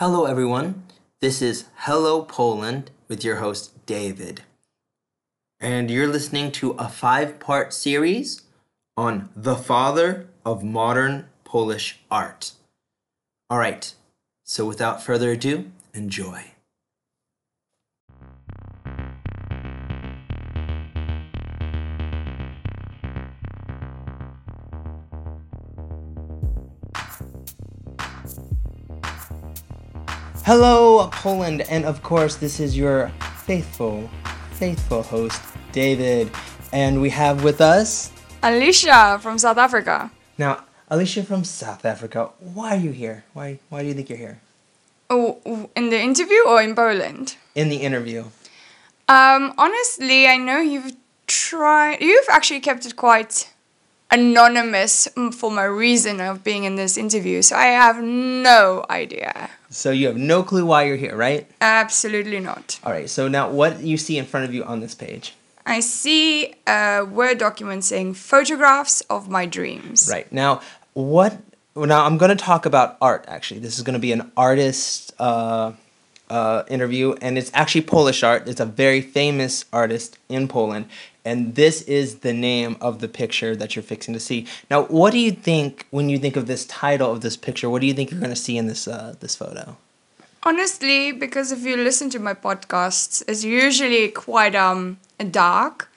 Hello, everyone. This is Hello Poland with your host, David. And you're listening to a five part series on the father of modern Polish art. All right, so without further ado, enjoy. Hello, Poland, and of course, this is your faithful, faithful host, David. And we have with us Alicia from South Africa. now Alicia from South Africa. Why are you here? Why, why do you think you're here? Oh, in the interview or in Poland? In the interview. Um, honestly, I know you've tried. You've actually kept it quite anonymous mm, for my reason of being in this interview, so I have no idea. So you have no clue why you're here, right? Absolutely not. All right. So now, what you see in front of you on this page? I see a Word document saying photographs of my dreams. Right now, what? Now I'm going to talk about art. Actually, this is going to be an artist uh, uh, interview, and it's actually Polish art. It's a very famous artist in Poland, and this is the name of the picture that you're fixing to see. Now, what do you think when you think of this title of this picture? What do you think you're going to see in this uh, this photo? Honestly, because if you listen to my podcasts, it's usually quite um dark.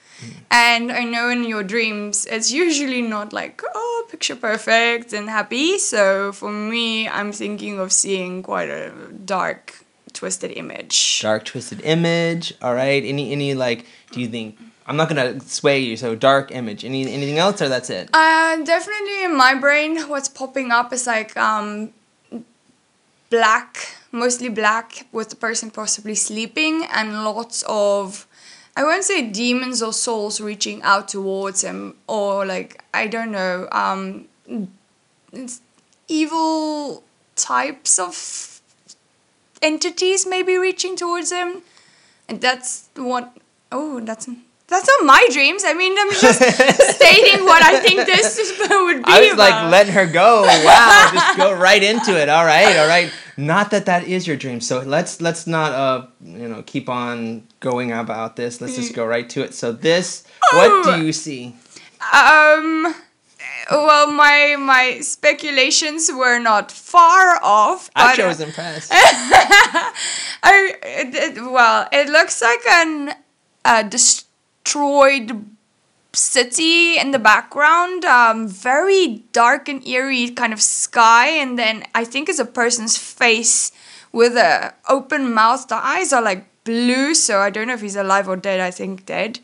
And I know in your dreams, it's usually not like, oh, picture perfect and happy. So for me, I'm thinking of seeing quite a dark, twisted image. Dark twisted image. All right. Any any like? Do you think? I'm not gonna sway you. So dark image. Any anything else, or that's it? Uh, definitely in my brain, what's popping up is like um, black, mostly black, with the person possibly sleeping, and lots of, I won't say demons or souls reaching out towards him, or like, I don't know, um, evil types of entities maybe reaching towards him. And that's what, oh, that's. That's not my dreams. I mean, I'm just stating what I think this would be. I was like about. letting her go. Wow, just go right into it. All right, all right. Not that that is your dream. So let's let's not uh you know keep on going about this. Let's just go right to it. So this, what Oh. do you see? Um. Well, my my speculations were not far off. I was impressed. I it, well, it looks like an a destroyed city in the background. Um, very dark and eerie kind of sky, and then I think it's a person's face with a open mouth. The eyes are like blue, so I don't know if he's alive or dead. I think dead.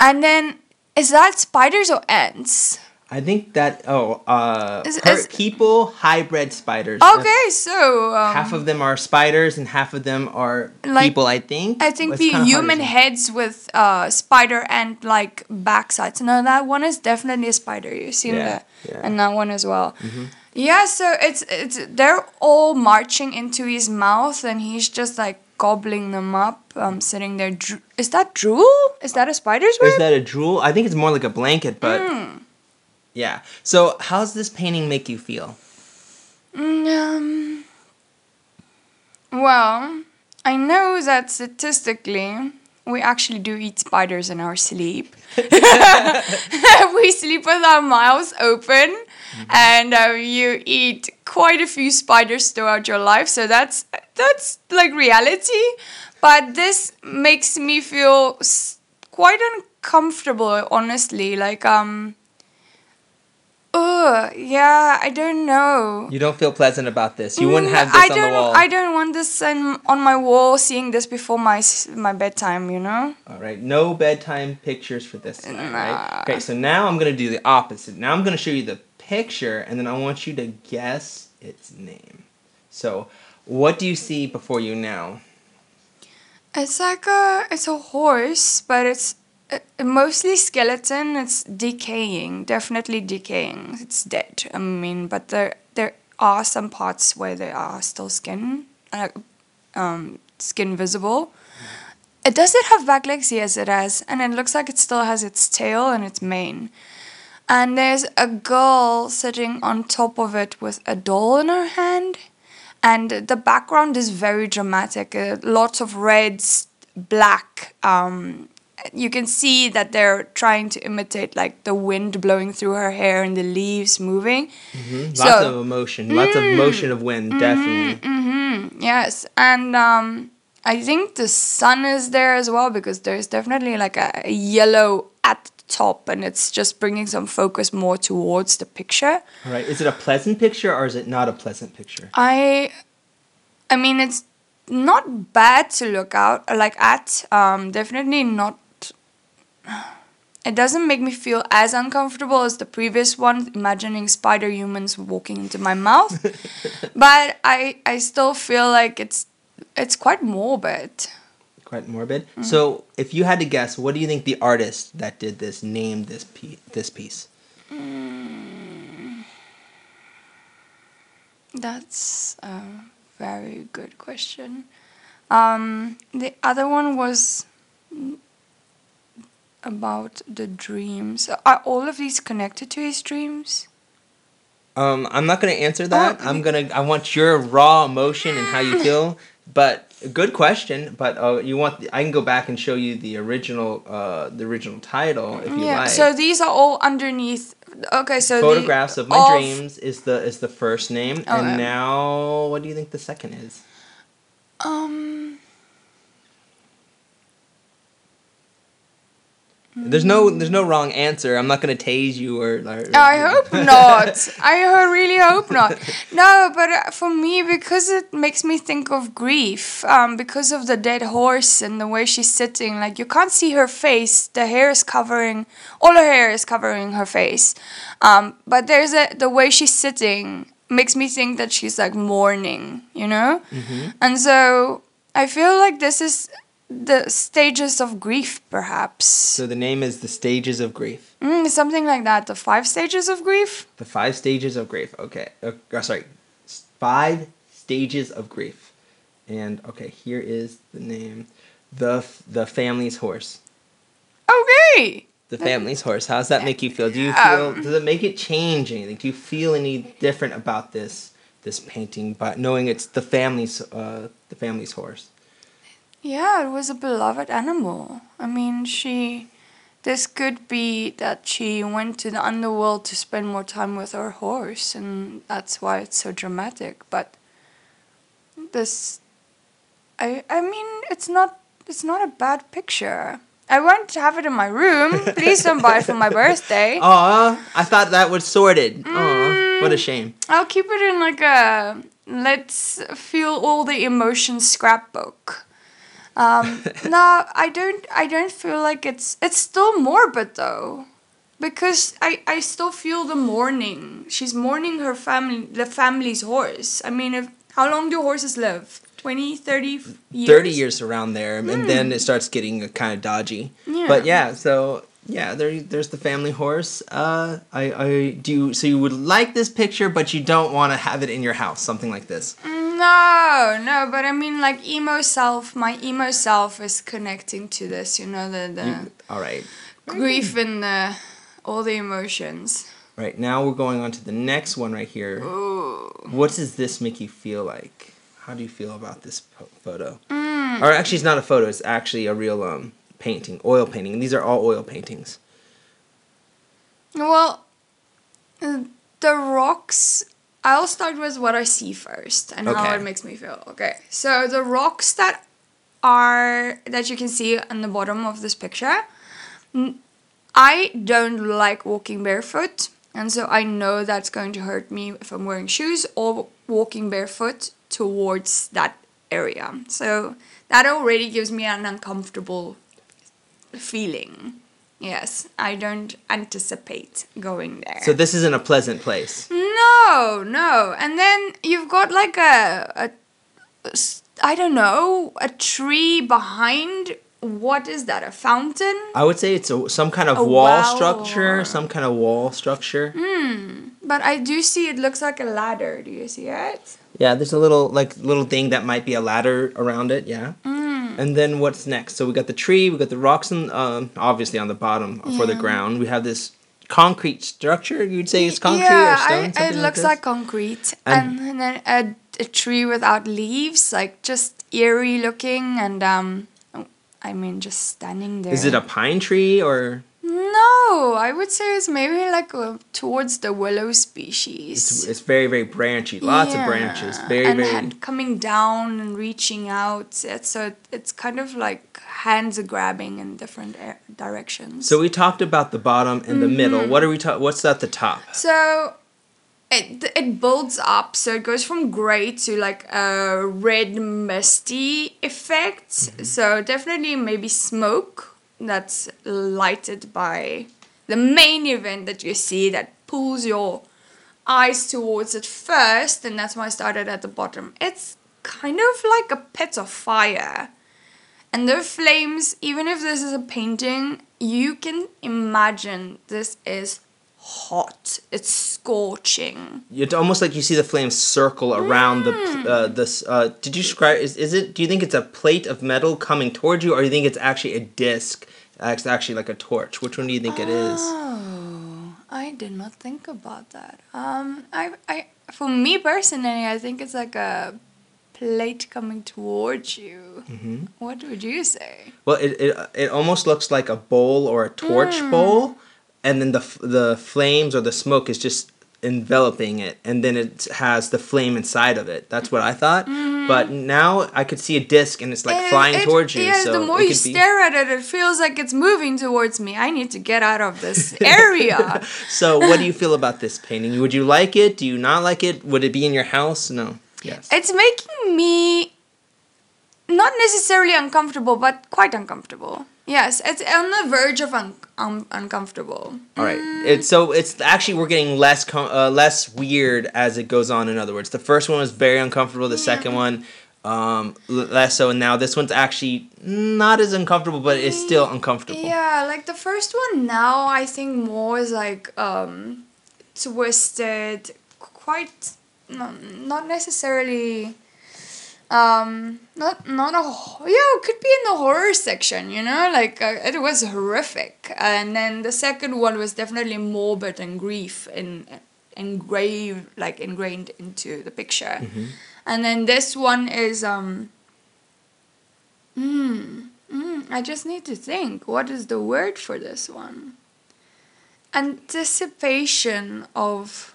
And then is that spiders or ants? I think that oh uh Is- is- people hybrid spiders. Okay, so um, Half of them are spiders and half of them are Like, people. I think. I think It's the kinda hard to human heads with uh spider and like backsides. No, that one is definitely a spider. You've seen Yeah, that, yeah. Mm-hmm. and that one as well. Yeah, so it's it's they're all marching into his mouth, and he's just like gobbling them up. Um, sitting there. Dro- is that drool? Is that a spider's web? is that a drool? I think it's more like a blanket, but Hmm. Yeah. So how's this painting make you feel? Um, well, I know that statistically we actually do eat spiders in our sleep. we sleep with our mouths open, and uh, you eat quite a few spiders throughout your life. So that's that's like reality. But this makes me feel s- quite uncomfortable, honestly. Like um. Ugh, yeah, I don't know. You don't feel pleasant about this. You wouldn't have Mm, this I on don't, the wall. I don't want this on, on my wall, seeing this before my my bedtime. You know. All right, no bedtime pictures for this time, right? Okay, so now I'm gonna do the opposite. Now I'm gonna show you the picture, and then I want you to guess its name. So, what do you see before you now? It's like a it's a horse, but it's uh, mostly skeleton. It's decaying, definitely decaying. It's dead. I mean, but there there are some parts where there are still skin, uh, um, skin visible. It does it have back legs? Yes, it has, and it looks like it still has its tail and its mane. And there's a girl sitting on top of it with a doll in her hand. and the background is very dramatic. Uh, lots of reds, black. Um, you can see that they're trying to imitate like the wind blowing through her hair and the leaves moving. Mhm. So- Lots of emotion. Lots of motion of wind, definitely. Mm-hmm. Yes, and um, I think the sun is there as well because there's definitely like a, a yellow at the top, and it's just bringing some focus more towards the picture. All right. Is it a pleasant picture or is it not a pleasant picture? I, I mean, it's not bad to look out like at. Um, definitely not. It doesn't make me feel as uncomfortable as the previous one, imagining spider humans walking into my mouth. but I, I still feel like it's, it's quite morbid. Quite morbid. Mm-hmm. So, if you had to guess, what do you think the artist that did this named this piece? This piece. That's a very good question. Um, the other one was about the dreams. Are all of these connected to his dreams? Um, I'm not gonna answer that. Oh. I'm gonna. I want your raw emotion and how you feel. But good question. But uh, you want? The, I can go back and show you the original. Uh, the original title if you yeah. like. So these are all underneath. Okay, so the- Photographs of my of- dreams is the is the first name, Oh, and now what do you think the second is? Um. There's no there's no wrong answer. I'm not gonna tase you or. or I hope not. I really hope not. No, but uh, for me, because it makes me think of grief, um, because of the dead horse and the way she's sitting, like you can't see her face. The hair is covering, all her hair is covering her face. Um, but there's a the way she's sitting makes me think that she's like mourning, you know. And so I feel like this is the stages of grief, perhaps. So the name is the stages of grief. Mm, something like that. The five stages of grief. The five stages of grief. Okay. Uh, uh, sorry. Five stages of grief. And okay, here is the name. The f- the family's horse. Okay. The family's horse. How does that make you feel? Do you Um, feel? Does it make it change anything? Do you feel any different about this this painting, but knowing it's the family's uh, the family's horse? Yeah, it was a beloved animal. I mean, she. This could be that she went to the underworld to spend more time with her horse, and that's why it's so dramatic. But this, I I mean, it's not it's not a bad picture. I won't have it in my room. Please don't buy it for my birthday. Aw, I thought that was sorted. Aw, mm. what a shame. I'll keep it in like a let's feel all the emotions scrapbook. Um, no, I don't. I don't feel like it's. It's still morbid though, because I I still feel the mourning. She's mourning her family, the family's horse. I mean, if how long do horses live? 20, 30 years. 30 years around there and then it starts getting kind of dodgy Yeah. but yeah so yeah there, there's the family horse uh i i do you, so you would like this picture but you don't want to have it in your house something like this No, no, but I mean, like emo self. My emo self is connecting to this. You know the the. You- all right grief and the, all the emotions. right now we're going on to the next one right here Ooh. what does this make you feel like how do you feel about this po- photo Mm. or actually it's not a photo it's actually a real um painting oil painting these are all oil paintings Well, the rocks. I'll start with what I see first and how it makes me feel. Okay, so the rocks that are that you can see on the bottom of this picture. I don't like walking barefoot, and so I know that's going to hurt me if I'm wearing shoes or walking barefoot towards that area. So that already gives me an uncomfortable feeling. Yes, I don't anticipate going there. so this isn't a pleasant place no, no. And then you've got like a, a, a s- I don't know, a tree behind. What is that? A fountain? I would say it's a, some kind of A wall well structure, or- some kind of wall structure. Hmm. But I do see it looks like a ladder. Do you see it? Yeah, there's a little like little thing that might be a ladder around it. Yeah. Mm. And then what's next? So we got the tree, we got the rocks, and um, obviously on the bottom for the ground, we have this concrete structure. You'd say it's concrete yeah, or stone. I, it looks this? like concrete, And- and, and then a a tree without leaves, like just eerie looking, and um, I mean, just standing there. Is it a pine tree or? No, I would say it's maybe like a, towards the willow species. It's, it's very very branchy, lots of branches, very and, very. and coming down and reaching out. It's so it's kind of like hands are grabbing in different a- directions. So we talked about the bottom and the middle. Mm-hmm. What are we talking? What's at the top? So it it builds up. So it goes from gray to like a red misty effect. Mm-hmm. So definitely maybe smoke that's lighted by the main event that you see that pulls your eyes towards it first, and that's why I started at the bottom. It's kind of like a pit of fire. And the flames, even if this is a painting, you can imagine this is hot. It's scorching. It's almost like you see the flames circle around the Mm. uh, this. Uh, did you describe? Is, is it? Do you think it's a plate of metal coming towards you, or do you think it's actually a disc? It's actually like a torch. Which one do you think it is? Oh, I did not think about that. Um, I, I, for me personally, I think it's like a plate coming towards you. Mm-hmm. What would you say? Well, it, it it almost looks like a bowl or a torch Mm. bowl, and then the the flames or the smoke is just enveloping it, and then it has the flame inside of it. That's what I thought. But now I could see a disc, and it's like Mm-hmm. Flying it- towards you. Yeah, so the more it you could be- stare at it, it feels like it's moving towards me. I need to get out of this area. So, what do you feel about this painting? Would you like it? Do you not like it? Would it be in your house? No. Yes. it's making me not necessarily uncomfortable, but quite uncomfortable. Yes, it's on the verge of un- um, uncomfortable. All right. It's so it's actually we're getting less com- uh, less weird as it goes on. In other words, the first one was very uncomfortable. The second one, um, less so. And now this one's actually not as uncomfortable, but it's still uncomfortable. Yeah, like the first one now, I think more is like um, twisted, quite not necessarily. Um, not not a yeah, it could be in the horror section, you know, like uh, it was horrific, and then the second one was definitely morbid and grief in engraved like ingrained into the picture, and then this one is um. Mm, mm, I just need to think. What is the word for this one? Anticipation of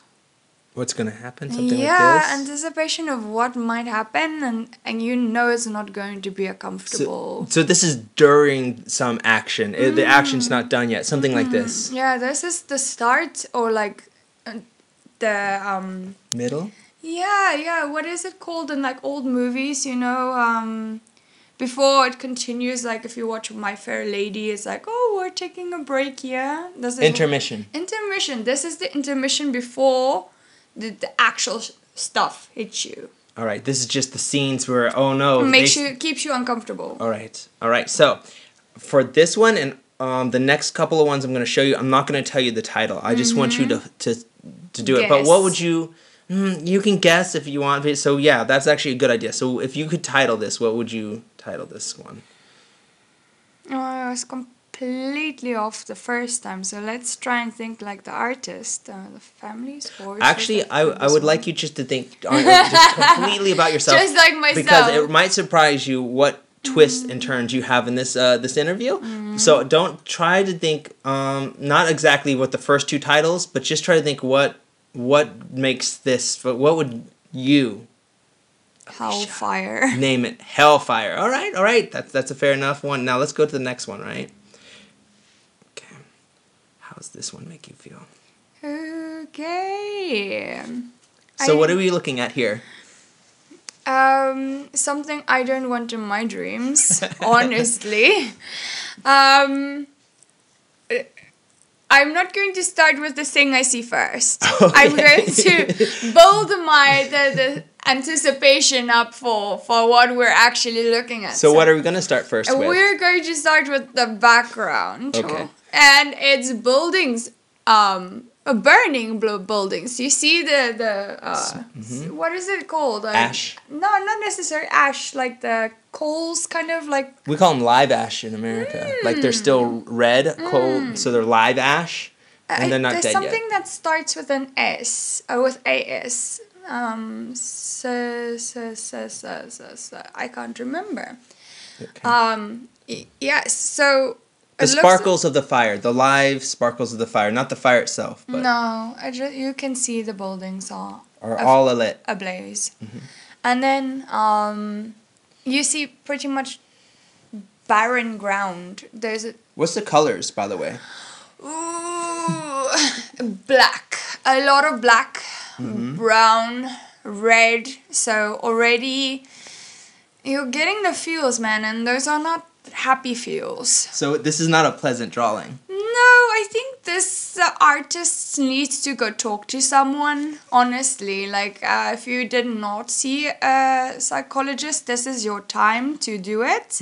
What's gonna happen? Something yeah, like this. anticipation of what might happen, and and you know it's not going to be a comfortable. so this is during some action. Uh, The action's not done yet. Something like this. yeah, this is the start or like uh, the um Middle. yeah yeah what is it called in like old movies you know um before it continues like if you watch My Fair Lady it's like oh we're taking a break here. This is Intermission. intermission. This is the intermission before the, the actual stuff hits you. All right. This is just the scenes where oh no. Makes they- you keeps you uncomfortable. All right. All right. So for this one and um, the next couple of ones I'm going to show you, I'm not going to tell you the title. I just want you to to to do it. But what would you? Mm, you can guess if you want. So yeah, that's actually a good idea. So if you could title this, what would you title this one? Oh, I was completely off the first time. So let's try and think like the artist, uh, the family's voice. Actually, I, I would like you just to think uh, just completely about yourself. Just like myself. because it might surprise you what twists and turns you have in this uh, this interview. So don't try to think um, not exactly what the first two titles, but just try to think what what makes this. What would you Hellfire. name it? Hellfire. All right, all right. That's that's a fair enough one. Now let's go to the next one. Right. Okay. Does this one make you feel? Okay. So I- what are we looking at here? Um, something I don't want in my dreams, honestly. Um, I'm not going to start with the thing I see first. I'm going to build my the, the anticipation up for for what we're actually looking at. So what are we gonna start first with? We're going to start with the background. Okay. And it's buildings, um, uh, burning blue buildings. You see the the uh, s- what is it called? Uh, mm-hmm. Ash. No, not necessarily ash. Like the coals, kind of like We call them live ash in America. Like they're still red, cold, so they're live ash, and I- they're not there's dead something yet. that starts with an S, uh, with a S. Um, so, so, so, so, so, so. I can't remember. Okay. Um, yes. So the sparkles of the fire, the live sparkles of the fire, not the fire itself, but No, I ju- you can see the buildings are are all lit. ablaze, Mm-hmm. and then um, you see pretty much barren ground. There's a What's the colors, by the way? Ooh, black. A lot of black, brown, red. So already you're getting the feels, man, and those are not happy feels. So this is not a pleasant drawing. No, I think this uh, artist needs to go talk to someone. Honestly, like uh, if you did not see a psychologist, this is your time to do it.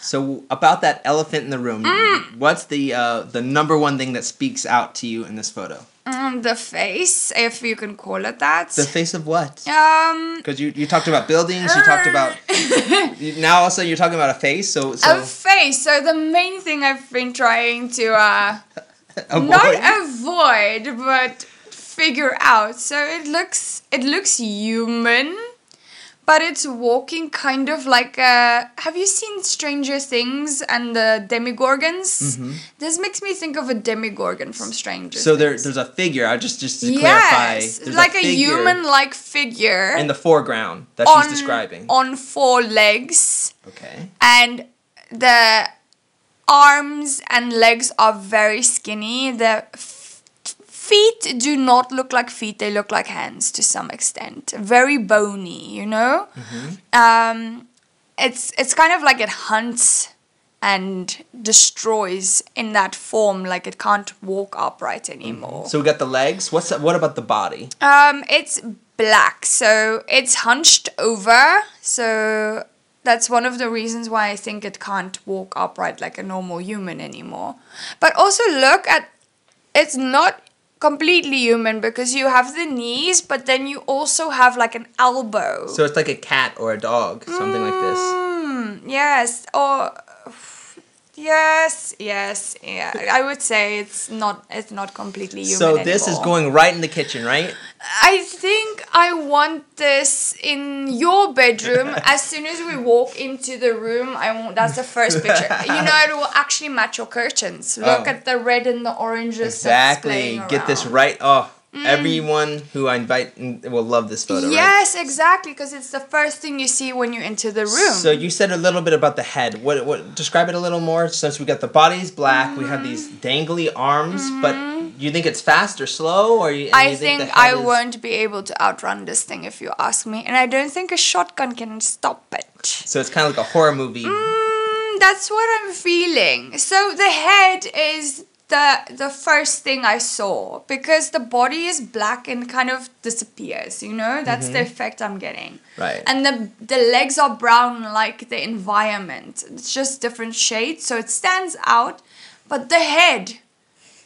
So about that elephant in the room, Mm. what's the uh, the number one thing that speaks out to you in this photo? Mm, the face, if you can call it that. The face of what? um, Because you, you talked about buildings, you talked about you- now also you're talking about a face. So so a face. So the main thing I've been trying to uh, avoid. not avoid, but figure out. So it looks it looks human, but it's walking kind of like a. Have you seen Stranger Things and the Demigorgons? Mm-hmm. This makes me think of a Demigorgon from Stranger so there Things. there's a figure. I just just to clarify, yes, there's like a, figure human-like figure in the foreground that on she's describing. on four legs. okay. and the arms and legs are very skinny. The feet do not look like feet; they look like hands to some extent. Very bony, you know. Um, it's it's kind of like it hunts and destroys in that form, like it can't walk upright anymore. So we got the legs. What's that, what about the body? Um, it's black, so it's hunched over. So that's one of the reasons why I think it can't walk upright like a normal human anymore. But also look at it's not completely human because you have the knees, but then you also have like an elbow. So it's like a cat or a dog, something like this. Mm, yes, or yes, yes, yeah. I would say it's not it's not completely human. So this is going right in the kitchen, right? I think I want this in your bedroom. as soon as we walk into the room, I want that's the first picture. You know, it will actually match your curtains. Look Oh. at the red and the oranges. Exactly. Get this around. Mm. right. Oh, everyone who I invite will love this photo, right? Yes, exactly, because it's the first thing you see when you enter the room. So you said a little bit about the head. What what describe it a little more? Since we got the body's black, we have these dangly arms, but you think it's fast or slow, or you? Mm-hmm. I you think, the I is- won't be able to outrun this thing if you ask me, and I don't think a shotgun can stop it. So it's kind of like a horror movie. Mm, that's what I'm feeling. So the head is the the first thing I saw because the body is black and kind of disappears. You know, that's the mm-hmm. effect I'm getting. Right. And the the legs are brown like the environment. It's just different shades, so it stands out. But the head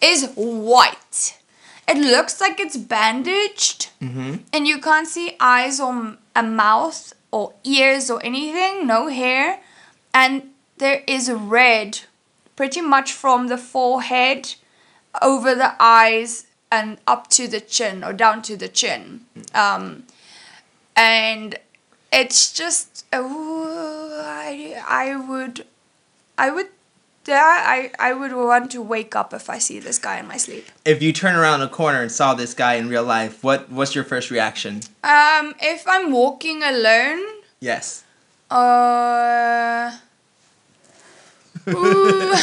is white. It looks like it's bandaged, mm-hmm. and you can't see eyes or a mouth or ears or anything. No hair, and there is red, pretty much from the forehead over the eyes and up to the chin or down to the chin. Um, and it's just ooh, I I would I would yeah, I, I would want to wake up if I see this guy in my sleep. If you turn around a corner and saw this guy in real life, what what's your first reaction? Um, if I'm walking alone, Yes. uh, ooh,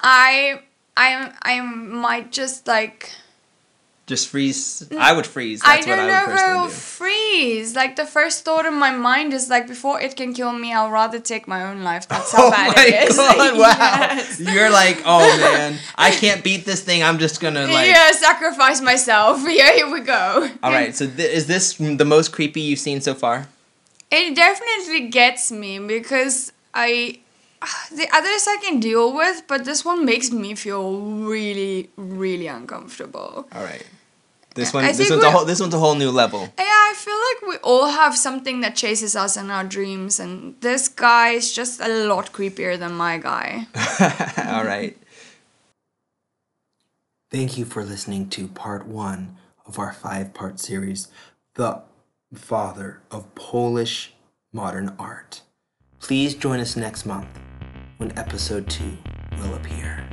I I I might just like Just freeze. I would freeze. I That's don't what I know would personally do. freeze. Like the first thought in my mind is like before it can kill me, I'll rather take my own life. That's how oh bad my it is. god! Wow. Yes. You're like, oh man, I can't beat this thing. I'm just gonna like. yeah, sacrifice myself. Yeah, here we go. All right. So th- is this the most creepy you've seen so far? It definitely gets me because I the others I can deal with, but this one makes me feel really, really uncomfortable. All right. This I one. This think one's a whole. This one's a whole new level. Yeah, I feel like we all have something that chases us in our dreams, and this guy is just a lot creepier than my guy. All right. Thank you for listening to part one of our five part series, the father of Polish modern art. Please join us next month when episode two will appear.